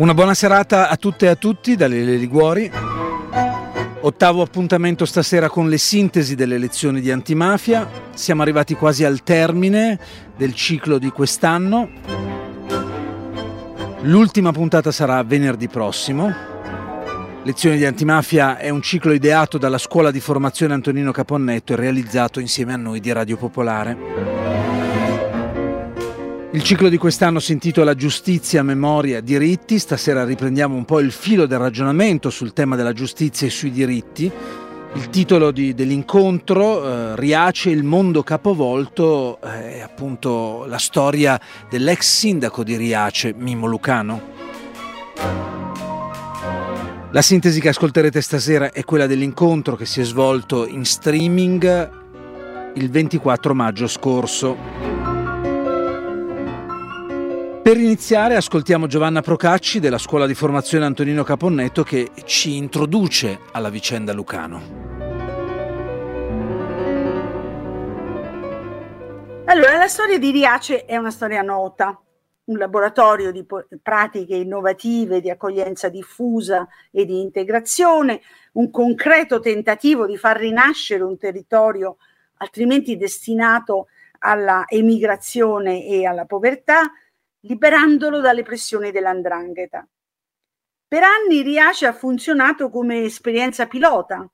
Una buona serata a tutte e a tutti dalle Liguori. Ottavo appuntamento stasera con le sintesi delle lezioni di antimafia. Siamo arrivati quasi al termine del ciclo di quest'anno. L'ultima puntata sarà venerdì prossimo. Lezioni di antimafia è un ciclo ideato dalla scuola di formazione Antonino Caponnetto e realizzato insieme a noi di Radio Popolare. Il ciclo di quest'anno si intitola Giustizia, memoria, diritti. Stasera riprendiamo un po' il filo del ragionamento sul tema della giustizia e sui diritti. Il titolo di, dell'incontro, eh, Riace, il mondo capovolto, eh, è appunto la storia dell'ex sindaco di Riace, Mimo Lucano. La sintesi che ascolterete stasera è quella dell'incontro che si è svolto in streaming il 24 maggio scorso. Per iniziare ascoltiamo Giovanna Procacci della scuola di formazione Antonino Caponnetto che ci introduce alla vicenda Lucano. Allora, la storia di Riace è una storia nota, un laboratorio di pratiche innovative di accoglienza diffusa e di integrazione, un concreto tentativo di far rinascere un territorio altrimenti destinato alla emigrazione e alla povertà, liberandolo dalle pressioni dell'andrangheta. Per anni Riace ha funzionato come esperienza pilota,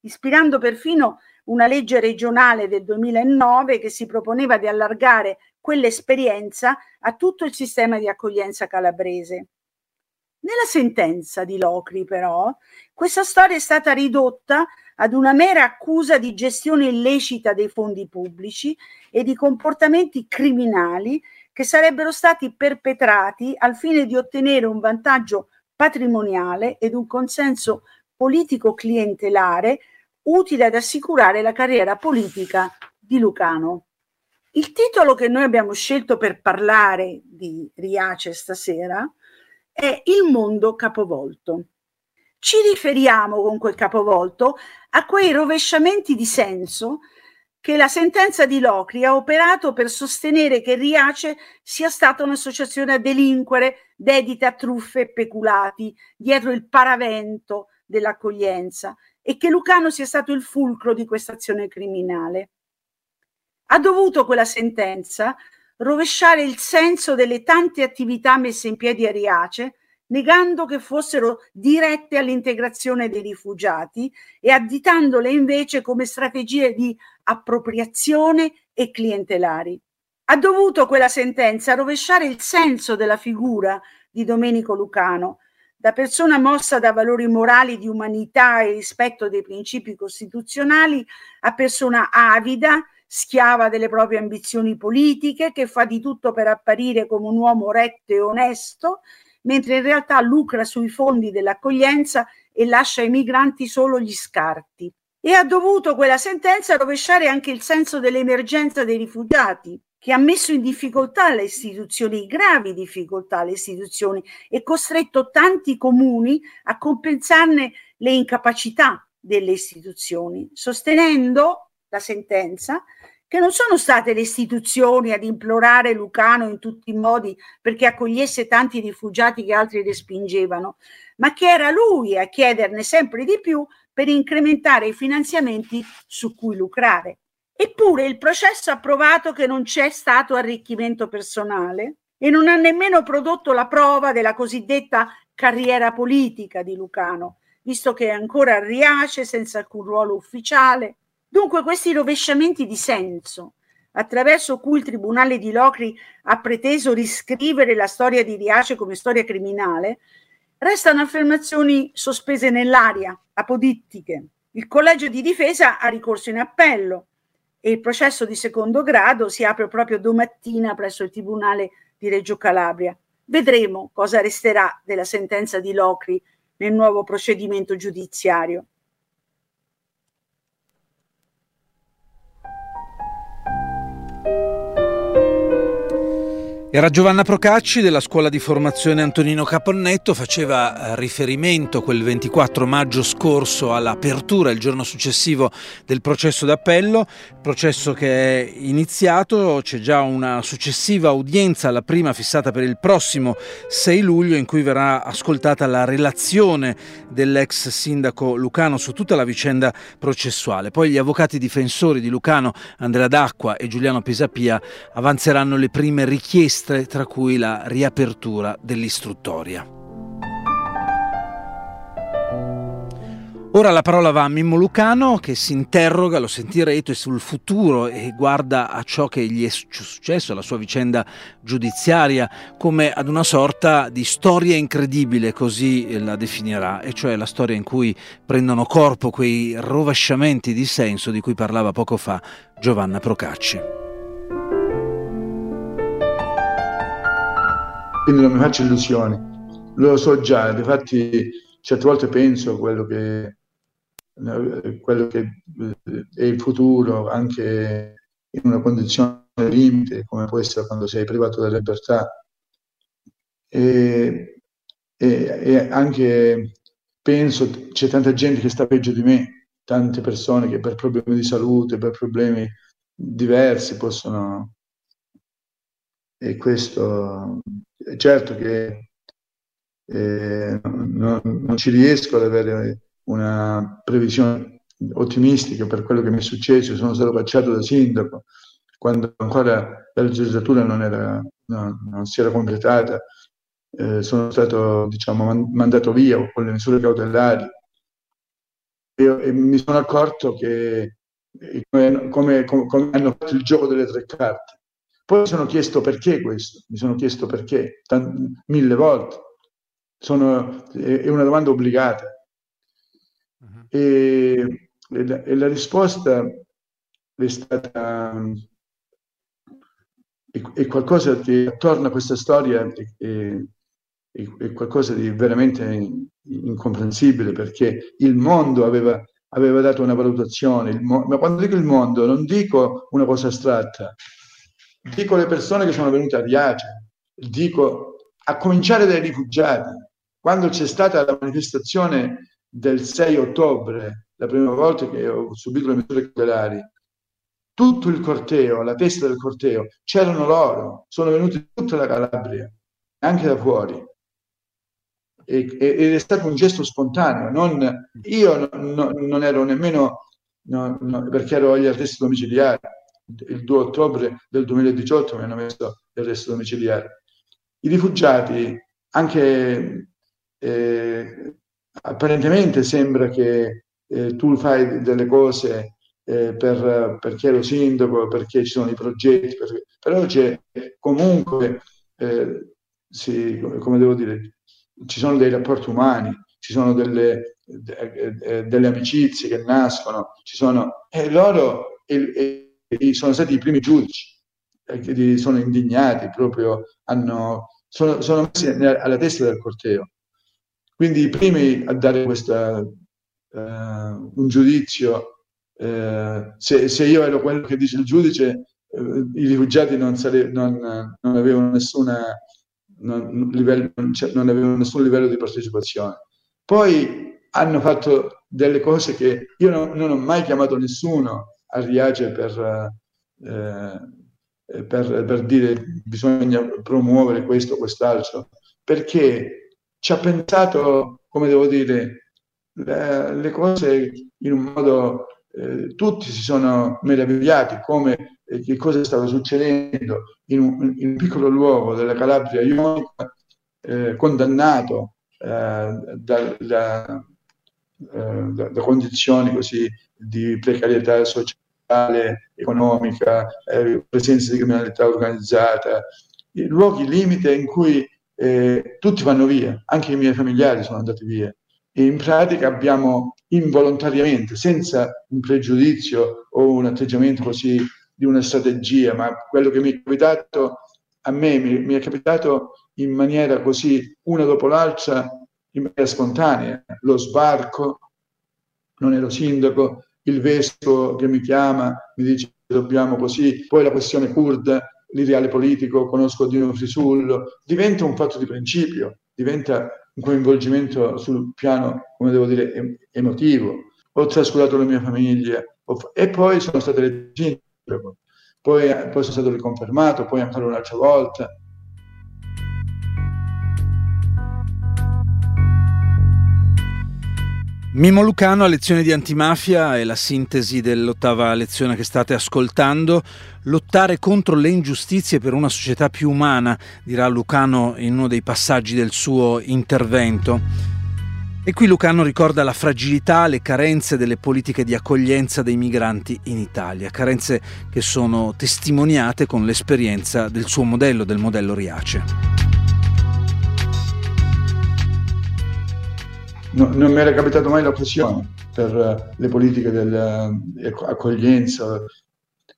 ispirando perfino una legge regionale del 2009 che si proponeva di allargare quell'esperienza a tutto il sistema di accoglienza calabrese. Nella sentenza di Locri, però, questa storia è stata ridotta ad una mera accusa di gestione illecita dei fondi pubblici e di comportamenti criminali che sarebbero stati perpetrati al fine di ottenere un vantaggio patrimoniale ed un consenso politico clientelare utile ad assicurare la carriera politica di Lucano. Il titolo che noi abbiamo scelto per parlare di Riace stasera è Il mondo capovolto. Ci riferiamo con quel capovolto a quei rovesciamenti di senso che la sentenza di Locri ha operato per sostenere che Riace sia stata un'associazione a delinquere dedita a truffe e peculati dietro il paravento dell'accoglienza e che Lucano sia stato il fulcro di questa azione criminale. Ha dovuto quella sentenza rovesciare il senso delle tante attività messe in piedi a Riace negando che fossero dirette all'integrazione dei rifugiati e additandole invece come strategie di appropriazione e clientelari. Ha dovuto quella sentenza rovesciare il senso della figura di Domenico Lucano, da persona mossa da valori morali di umanità e rispetto dei principi costituzionali a persona avida, schiava delle proprie ambizioni politiche, che fa di tutto per apparire come un uomo retto e onesto mentre in realtà lucra sui fondi dell'accoglienza e lascia ai migranti solo gli scarti. E ha dovuto quella sentenza rovesciare anche il senso dell'emergenza dei rifugiati, che ha messo in difficoltà le istituzioni, gravi difficoltà le istituzioni, e costretto tanti comuni a compensarne le incapacità delle istituzioni, sostenendo la sentenza che non sono state le istituzioni ad implorare Lucano in tutti i modi perché accogliesse tanti rifugiati che altri respingevano, ma che era lui a chiederne sempre di più per incrementare i finanziamenti su cui lucrare. Eppure il processo ha provato che non c'è stato arricchimento personale e non ha nemmeno prodotto la prova della cosiddetta carriera politica di Lucano, visto che è ancora Riace senza alcun ruolo ufficiale, Dunque questi rovesciamenti di senso, attraverso cui il Tribunale di Locri ha preteso riscrivere la storia di Riace come storia criminale, restano affermazioni sospese nell'aria, apodittiche. Il collegio di difesa ha ricorso in appello e il processo di secondo grado si apre proprio domattina presso il Tribunale di Reggio Calabria. Vedremo cosa resterà della sentenza di Locri nel nuovo procedimento giudiziario. Era Giovanna Procacci della scuola di formazione Antonino Caponnetto, faceva eh, riferimento quel 24 maggio scorso all'apertura il giorno successivo del processo d'appello, processo che è iniziato, c'è già una successiva udienza, la prima fissata per il prossimo 6 luglio in cui verrà ascoltata la relazione dell'ex sindaco Lucano su tutta la vicenda processuale. Poi gli avvocati difensori di Lucano, Andrea D'Acqua e Giuliano Pisapia, avanzeranno le prime richieste richieste, tra cui la riapertura dell'istruttoria. Ora la parola va a Mimmo Lucano che si interroga, lo sentirete, sul futuro e guarda a ciò che gli è successo, alla sua vicenda giudiziaria, come ad una sorta di storia incredibile, così la definirà, e cioè la storia in cui prendono corpo quei rovesciamenti di senso di cui parlava poco fa Giovanna Procacci. Quindi non mi faccio illusioni. Lo so già, infatti certe volte penso a quello che, quello che è il futuro anche in una condizione limite come può essere quando sei privato della libertà e, e, e anche penso c'è tanta gente che sta peggio di me, tante persone che per problemi di salute, per problemi diversi possono e questo certo che eh, non, non, ci riesco ad avere una previsione ottimistica per quello che mi è successo, sono stato cacciato da sindaco quando ancora la legislatura non, era, no, non si era completata, eh, sono stato diciamo, man- mandato via con le misure cautelari. E, e mi sono accorto che come, come, come hanno fatto il gioco delle tre carte poi mi sono chiesto perché questo, mi sono chiesto perché, tant- mille volte. Sono, è, è, una domanda obbligata. Uh-huh. E, e, la, e, la, risposta è stata... È, è qualcosa che attorno a questa storia è, è qualcosa di veramente incomprensibile perché il mondo aveva, aveva dato una valutazione, mo- ma quando dico il mondo non dico una cosa astratta, dico le persone che sono venute a Riace, dico a cominciare dai rifugiati. Quando c'è stata la manifestazione del 6 ottobre, la prima volta che ho subito le misure cautelari, tutto il corteo, la testa del corteo, c'erano loro, sono venuti tutta la Calabria, anche da fuori. ed è stato un gesto spontaneo. Non, io no, non ero nemmeno no, no, perché ero agli arresti domiciliari, il 2 ottobre del 2018 mi hanno messo l'arresto domiciliare. I rifugiati, anche eh, apparentemente sembra che eh, tu fai delle cose eh, per, perché ero sindaco, perché ci sono i progetti, perché, però c'è comunque, eh, sì, come devo dire, ci sono dei rapporti umani, ci sono delle, de, de, delle amicizie che nascono, ci sono, e loro, e, sono stati i primi giudici eh, che sono indignati, proprio hanno, sono, sono messi alla testa del corteo. Quindi i primi a dare questa, uh, un giudizio, uh, se, se, io ero quello che dice il giudice, uh, i rifugiati non, sare, non, non avevano nessuna, non, livello, non avevano nessun livello di partecipazione. Poi hanno fatto delle cose che io non, non ho mai chiamato nessuno a Riace per, eh, per, per dire bisogna promuovere questo quest'altro, perché ci ha pensato, come devo dire, le, le cose in un modo, eh, tutti si sono meravigliati come eh, che cosa stava succedendo in un, in un piccolo luogo della Calabria ionica, eh, condannato eh, da, eh, da, da, condizioni così di precarietà sociale economica, eh, presenza di criminalità organizzata, luoghi limite in cui eh, tutti vanno via, anche i miei familiari sono andati via. E in pratica abbiamo involontariamente, senza un pregiudizio o un atteggiamento così di una strategia, ma quello che mi è capitato a me, mi, mi è capitato in maniera così una dopo l'altra in maniera spontanea. Lo sbarco, non ero sindaco, il vescovo che mi chiama mi dice dobbiamo così, poi la questione kurda, l'ideale politico, conosco Dino Frisullo, diventa un fatto di principio, diventa un coinvolgimento sul piano, come devo dire, emotivo. Ho trascurato la mia famiglia e poi sono stato eletto sindaco, poi, poi sono stato riconfermato, poi ancora un'altra volta Mimo Lucano a lezione di antimafia è la sintesi dell'ottava lezione che state ascoltando. Lottare contro le ingiustizie per una società più umana, dirà Lucano in uno dei passaggi del suo intervento. E qui Lucano ricorda la fragilità, le carenze delle politiche di accoglienza dei migranti in Italia, carenze che sono testimoniate con l'esperienza del suo modello, del modello Riace. No, non mi era capitato mai l'occasione per uh, le politiche dell'accoglienza uh,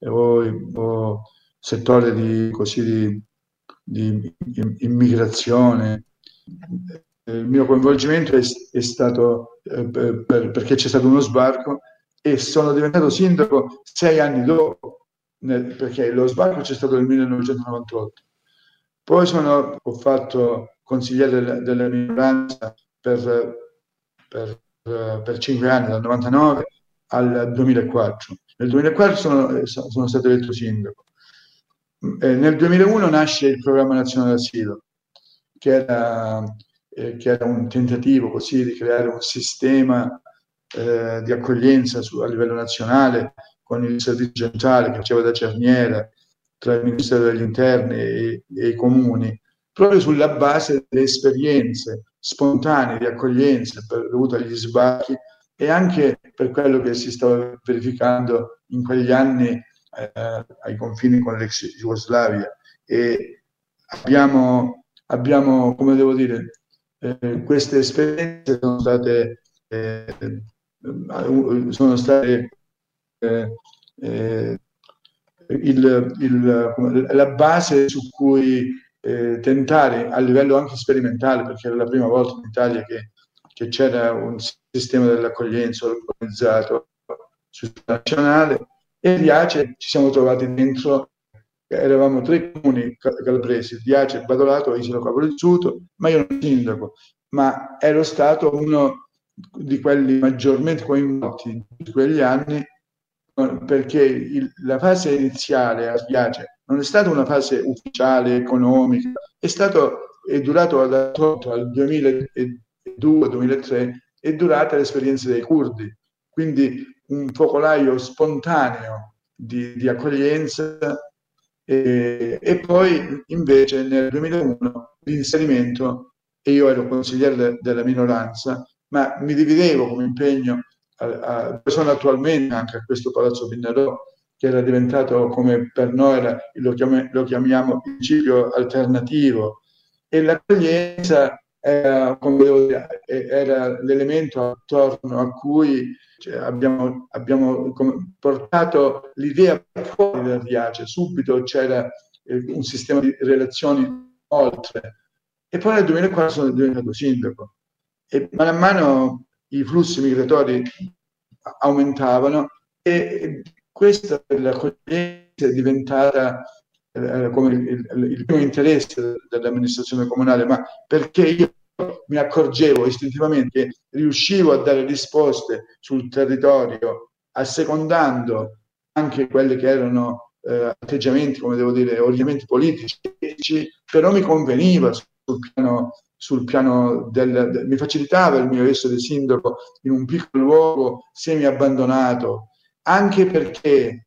o, o, settore di, così, di, di immigrazione. Il mio coinvolgimento è, è stato eh, per, perché c'è stato uno sbarco e sono diventato sindaco sei anni dopo, nel, perché lo sbarco c'è stato nel 1998. Poi sono, ho fatto consigliere della, della minoranza per per, per 5 anni, dal 99 al 2004. Nel 2004 sono, sono stato eletto sindaco. Eh, nel 2001 nasce il programma nazionale asilo, che era, eh, che era un tentativo così di creare un sistema eh, di accoglienza su, a livello nazionale con il servizio centrale che faceva da cerniera tra il Ministero degli Interni e, e i comuni, proprio sulla base delle esperienze spontanee di accoglienza per, dovuto agli sbarchi e anche per quello che si stava verificando in quegli anni eh, ai confini con l'ex Jugoslavia. E abbiamo, abbiamo come devo dire, eh, queste esperienze sono state, eh, sono state eh, eh, il, il, la base su cui eh, tentare a livello anche sperimentale, perché era la prima volta in Italia che, che c'era un sistema dell'accoglienza organizzato sul nazionale e Riace ci siamo trovati dentro, eravamo tre comuni calabresi, Riace, Badolato Isola Caporizzuto, ma io non sindaco, ma ero stato uno di quelli maggiormente coinvolti in quegli anni perché il, la fase iniziale a Riace non è stata una fase ufficiale, economica, è stato, è durato dal al 2002-2003, è durata l'esperienza dei curdi, quindi un focolaio spontaneo di, di accoglienza e, e, poi invece nel 2001 l'inserimento, e io ero consigliere de, della minoranza, ma mi dividevo come impegno, a, a, sono attualmente anche a questo Palazzo Pinnerò, che era diventato come per noi era, lo, chiam- lo chiamiamo principio alternativo. E l'accoglienza era, dire, era l'elemento attorno a cui cioè, abbiamo, abbiamo portato l'idea fuori dal Riace, subito c'era eh, un sistema di relazioni oltre. E poi nel 2004 sono diventato sindaco. E man mano i flussi migratori aumentavano e questa per l'accoglienza è diventata eh, come il, il, il, primo interesse dell'amministrazione comunale, ma perché io mi accorgevo istintivamente che riuscivo a dare risposte sul territorio assecondando anche quelli che erano eh, atteggiamenti, come devo dire, orientamenti politici, però mi conveniva sul piano, sul piano del, del, mi facilitava il mio essere sindaco in un piccolo luogo semi abbandonato anche perché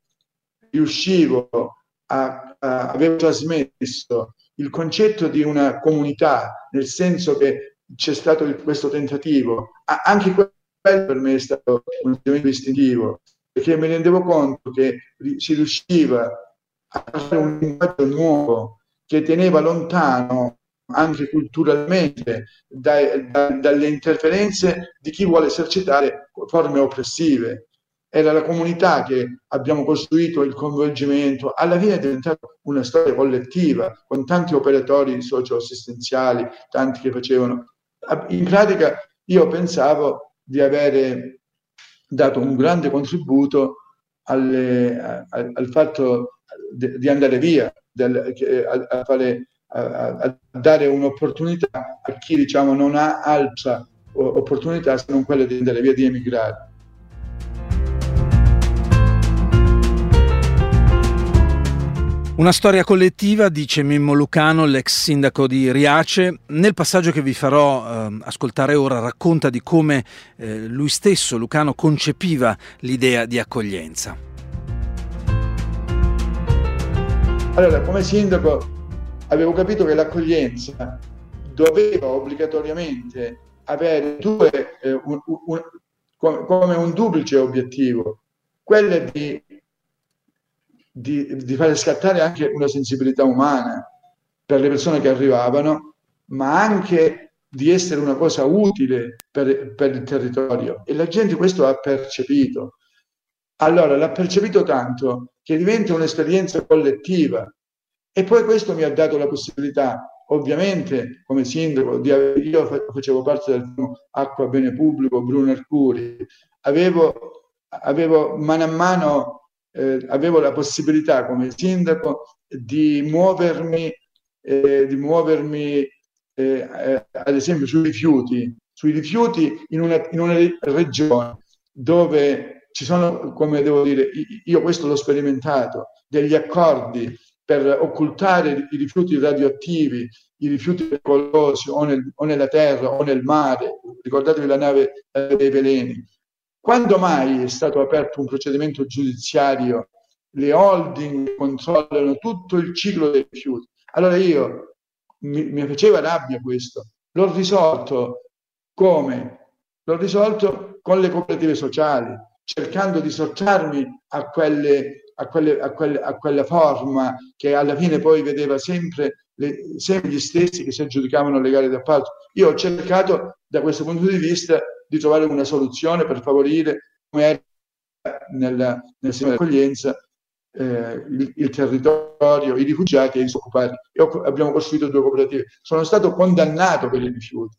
riuscivo a, a avevo trasmesso il concetto di una comunità, nel senso che c'è stato il, questo tentativo, a, anche quello per me è stato un elemento distintivo, perché mi rendevo conto che si riusciva a fare un linguaggio nuovo che teneva lontano anche culturalmente da, da, dalle interferenze di chi vuole esercitare forme oppressive era la comunità che abbiamo costruito il coinvolgimento, alla fine è diventata una storia collettiva con tanti operatori socio-assistenziali, tanti che facevano in pratica io pensavo di avere dato un grande contributo alle, al, al, fatto di andare via, del, a, fare, a, a, dare un'opportunità a chi diciamo, non ha altra opportunità se non quella di andare via, di emigrare. Una storia collettiva, dice Mimmo Lucano, l'ex sindaco di Riace. Nel passaggio che vi farò eh, ascoltare ora racconta di come eh, lui stesso, Lucano, concepiva l'idea di accoglienza. Allora, come sindaco avevo capito che l'accoglienza doveva obbligatoriamente avere due, eh, un, un, come un duplice obiettivo, quello di di, di fare scattare anche una sensibilità umana per le persone che arrivavano, ma anche di essere una cosa utile per, per, il territorio. E la gente questo ha percepito. Allora, l'ha percepito tanto che diventa un'esperienza collettiva. E poi questo mi ha dato la possibilità, ovviamente, come sindaco, di avere, io facevo parte del Acqua Bene Pubblico, Bruno Arcuri, avevo, avevo mano a mano eh, avevo la possibilità come sindaco di muovermi, eh, di muovermi eh, eh, ad esempio sui rifiuti, sui rifiuti in una, in una regione dove ci sono, come devo dire, io questo l'ho sperimentato, degli accordi per occultare i rifiuti radioattivi, i rifiuti pericolosi o, nel, o nella terra o nel mare. Ricordatevi la nave dei veleni quando mai è stato aperto un procedimento giudiziario? Le holding controllano tutto il ciclo dei rifiuti. Allora io mi, mi faceva rabbia questo. L'ho risolto come? L'ho risolto con le cooperative sociali, cercando di sottrarmi a, quelle, a, quelle, a, quelle, a quella forma che alla fine poi vedeva sempre, le, sempre gli stessi che si aggiudicavano le gare d'appalto. Io ho cercato da questo punto di vista di trovare una soluzione per favorire, come nel, nel sistema di accoglienza, eh, il, il, territorio, i rifugiati e i disoccupati. Ho, abbiamo costruito due cooperative. Sono stato condannato per i rifiuti.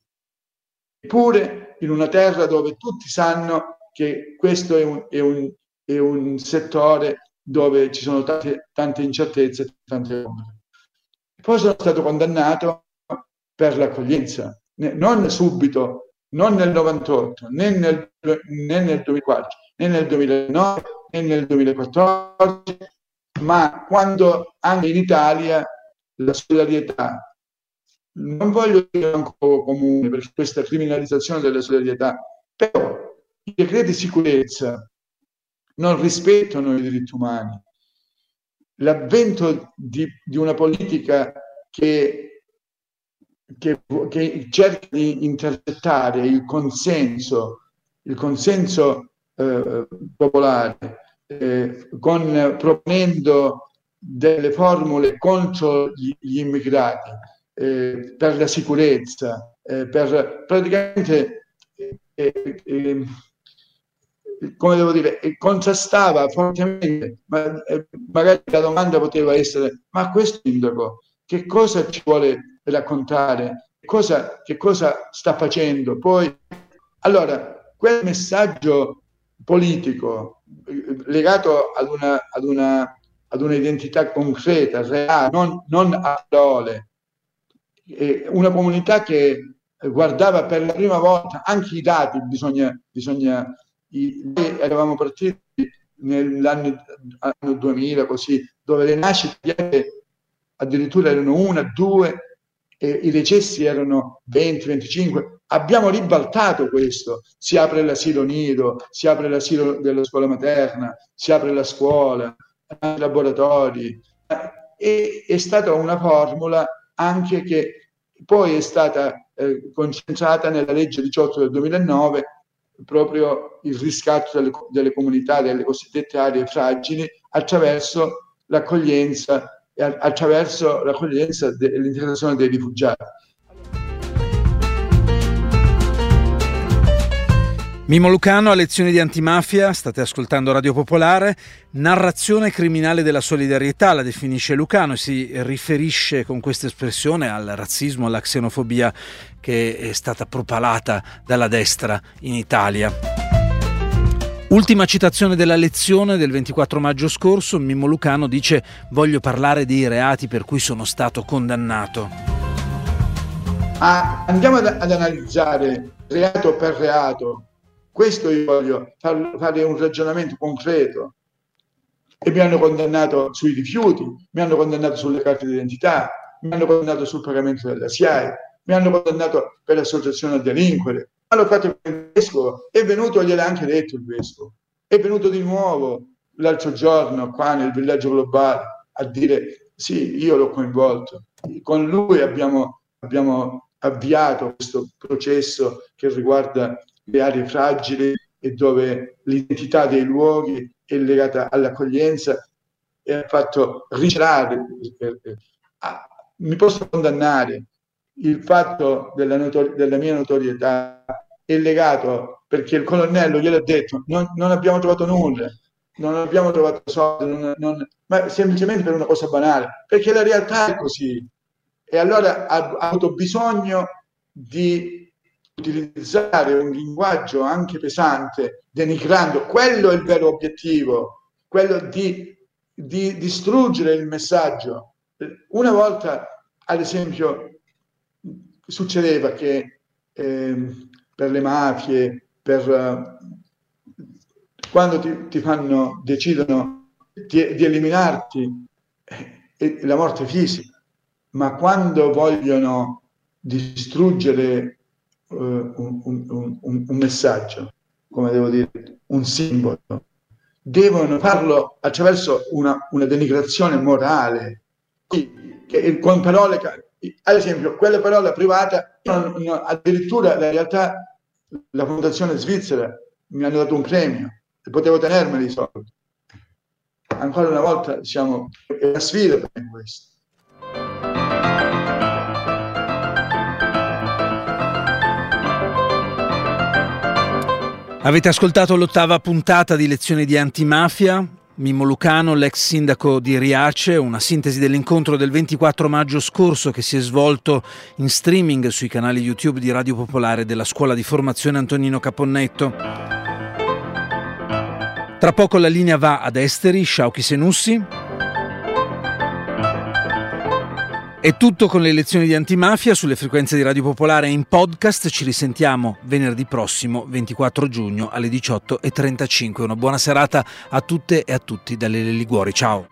Eppure in una terra dove tutti sanno che questo è un, è un, è un settore dove ci sono tante, tante incertezze, tante ombre. Poi sono stato condannato per l'accoglienza, non subito non nel 98, né nel, né nel 2004, né nel 2009, né nel 2014, ma quando anche in Italia la solidarietà, non voglio dire po' comune per questa criminalizzazione della solidarietà, però i decreti di sicurezza non rispettano i diritti umani. L'avvento di, di una politica che che, che cerca di intercettare il consenso, il consenso eh, popolare, eh, con, proponendo delle formule contro gli, gli immigrati, eh, per la sicurezza, eh, per praticamente, eh, eh, come devo dire, contrastava fortemente, ma, magari la domanda poteva essere, ma questo sindaco che cosa ci vuole raccontare cosa, che cosa sta facendo. Poi, allora, quel messaggio politico eh, legato ad una, ad una, ad un'identità concreta, reale, non, non a parole, una comunità che guardava per la prima volta anche i dati, bisogna, bisogna i, eravamo partiti nell'anno 2000 così, dove le nascite addirittura erano una, due, i decessi erano 20-25, abbiamo ribaltato questo, si apre l'asilo nido, si apre l'asilo della scuola materna, si apre la scuola, i laboratori, e è stata una formula anche che poi è stata eh, concentrata nella legge 18 del 2009 proprio il riscatto delle, delle comunità, delle cosiddette aree fragili attraverso l'accoglienza attraverso l'accoglienza e l'integrazione dei rifugiati. Mimo Lucano a lezioni di antimafia, state ascoltando Radio Popolare, narrazione criminale della solidarietà, la definisce Lucano e si riferisce con questa espressione al razzismo, alla xenofobia che è stata propalata dalla destra in Italia. Ultima citazione della lezione del 24 maggio scorso, Mimmo Lucano dice voglio parlare dei reati per cui sono stato condannato. Ah, andiamo ad, ad analizzare reato per reato questo io voglio far, fare un ragionamento concreto. E mi hanno condannato sui rifiuti, mi hanno condannato sulle carte d'identità, mi hanno condannato sul pagamento della SIAE, mi hanno condannato per l'associazione a delinquere. Hanno fatto il vescovo, è venuto, gliel'ha anche detto il vescovo, è venuto di nuovo l'altro giorno qua nel villaggio globale a dire sì, io l'ho coinvolto. Con lui abbiamo, abbiamo avviato questo processo che riguarda le aree fragili e dove l'identità dei luoghi è legata all'accoglienza e ha fatto ricerare. Mi posso condannare il fatto della, notori- della, mia notorietà è legato perché il colonnello glielo ha detto non, non abbiamo trovato nulla non abbiamo trovato soldi non, non, ma semplicemente per una cosa banale perché la realtà è così e allora ha, ha avuto bisogno di utilizzare un linguaggio anche pesante, denigrando, quello è il vero obiettivo, quello di, di distruggere il messaggio. Una volta, ad esempio, succedeva che eh, per le mafie, per, uh, quando ti, ti, fanno, decidono di, di eliminarti, eh, la morte fisica, ma quando vogliono distruggere uh, un, un, un, un, messaggio, come devo dire, un simbolo. Devono farlo attraverso una, una denigrazione morale, che, con parole, ad esempio, private, non, non, addirittura la realtà, la fondazione svizzera mi hanno dato un premio e potevo tenermeli i soldi. Ancora una volta siamo, è una sfida per questo. Avete ascoltato l'ottava puntata di Lezioni di Antimafia. Mimmo Lucano, l'ex sindaco di Riace, una sintesi dell'incontro del 24 maggio scorso che si è svolto in streaming sui canali YouTube di Radio Popolare della Scuola di Formazione Antonino Caponnetto. Tra poco la linea va ad Esteri, Sciauchi Senussi. È tutto con le lezioni di antimafia sulle frequenze di Radio Popolare in podcast. Ci risentiamo venerdì prossimo, 24 giugno alle 18.35. Una buona serata a tutte e a tutti dalle Liguori. Ciao.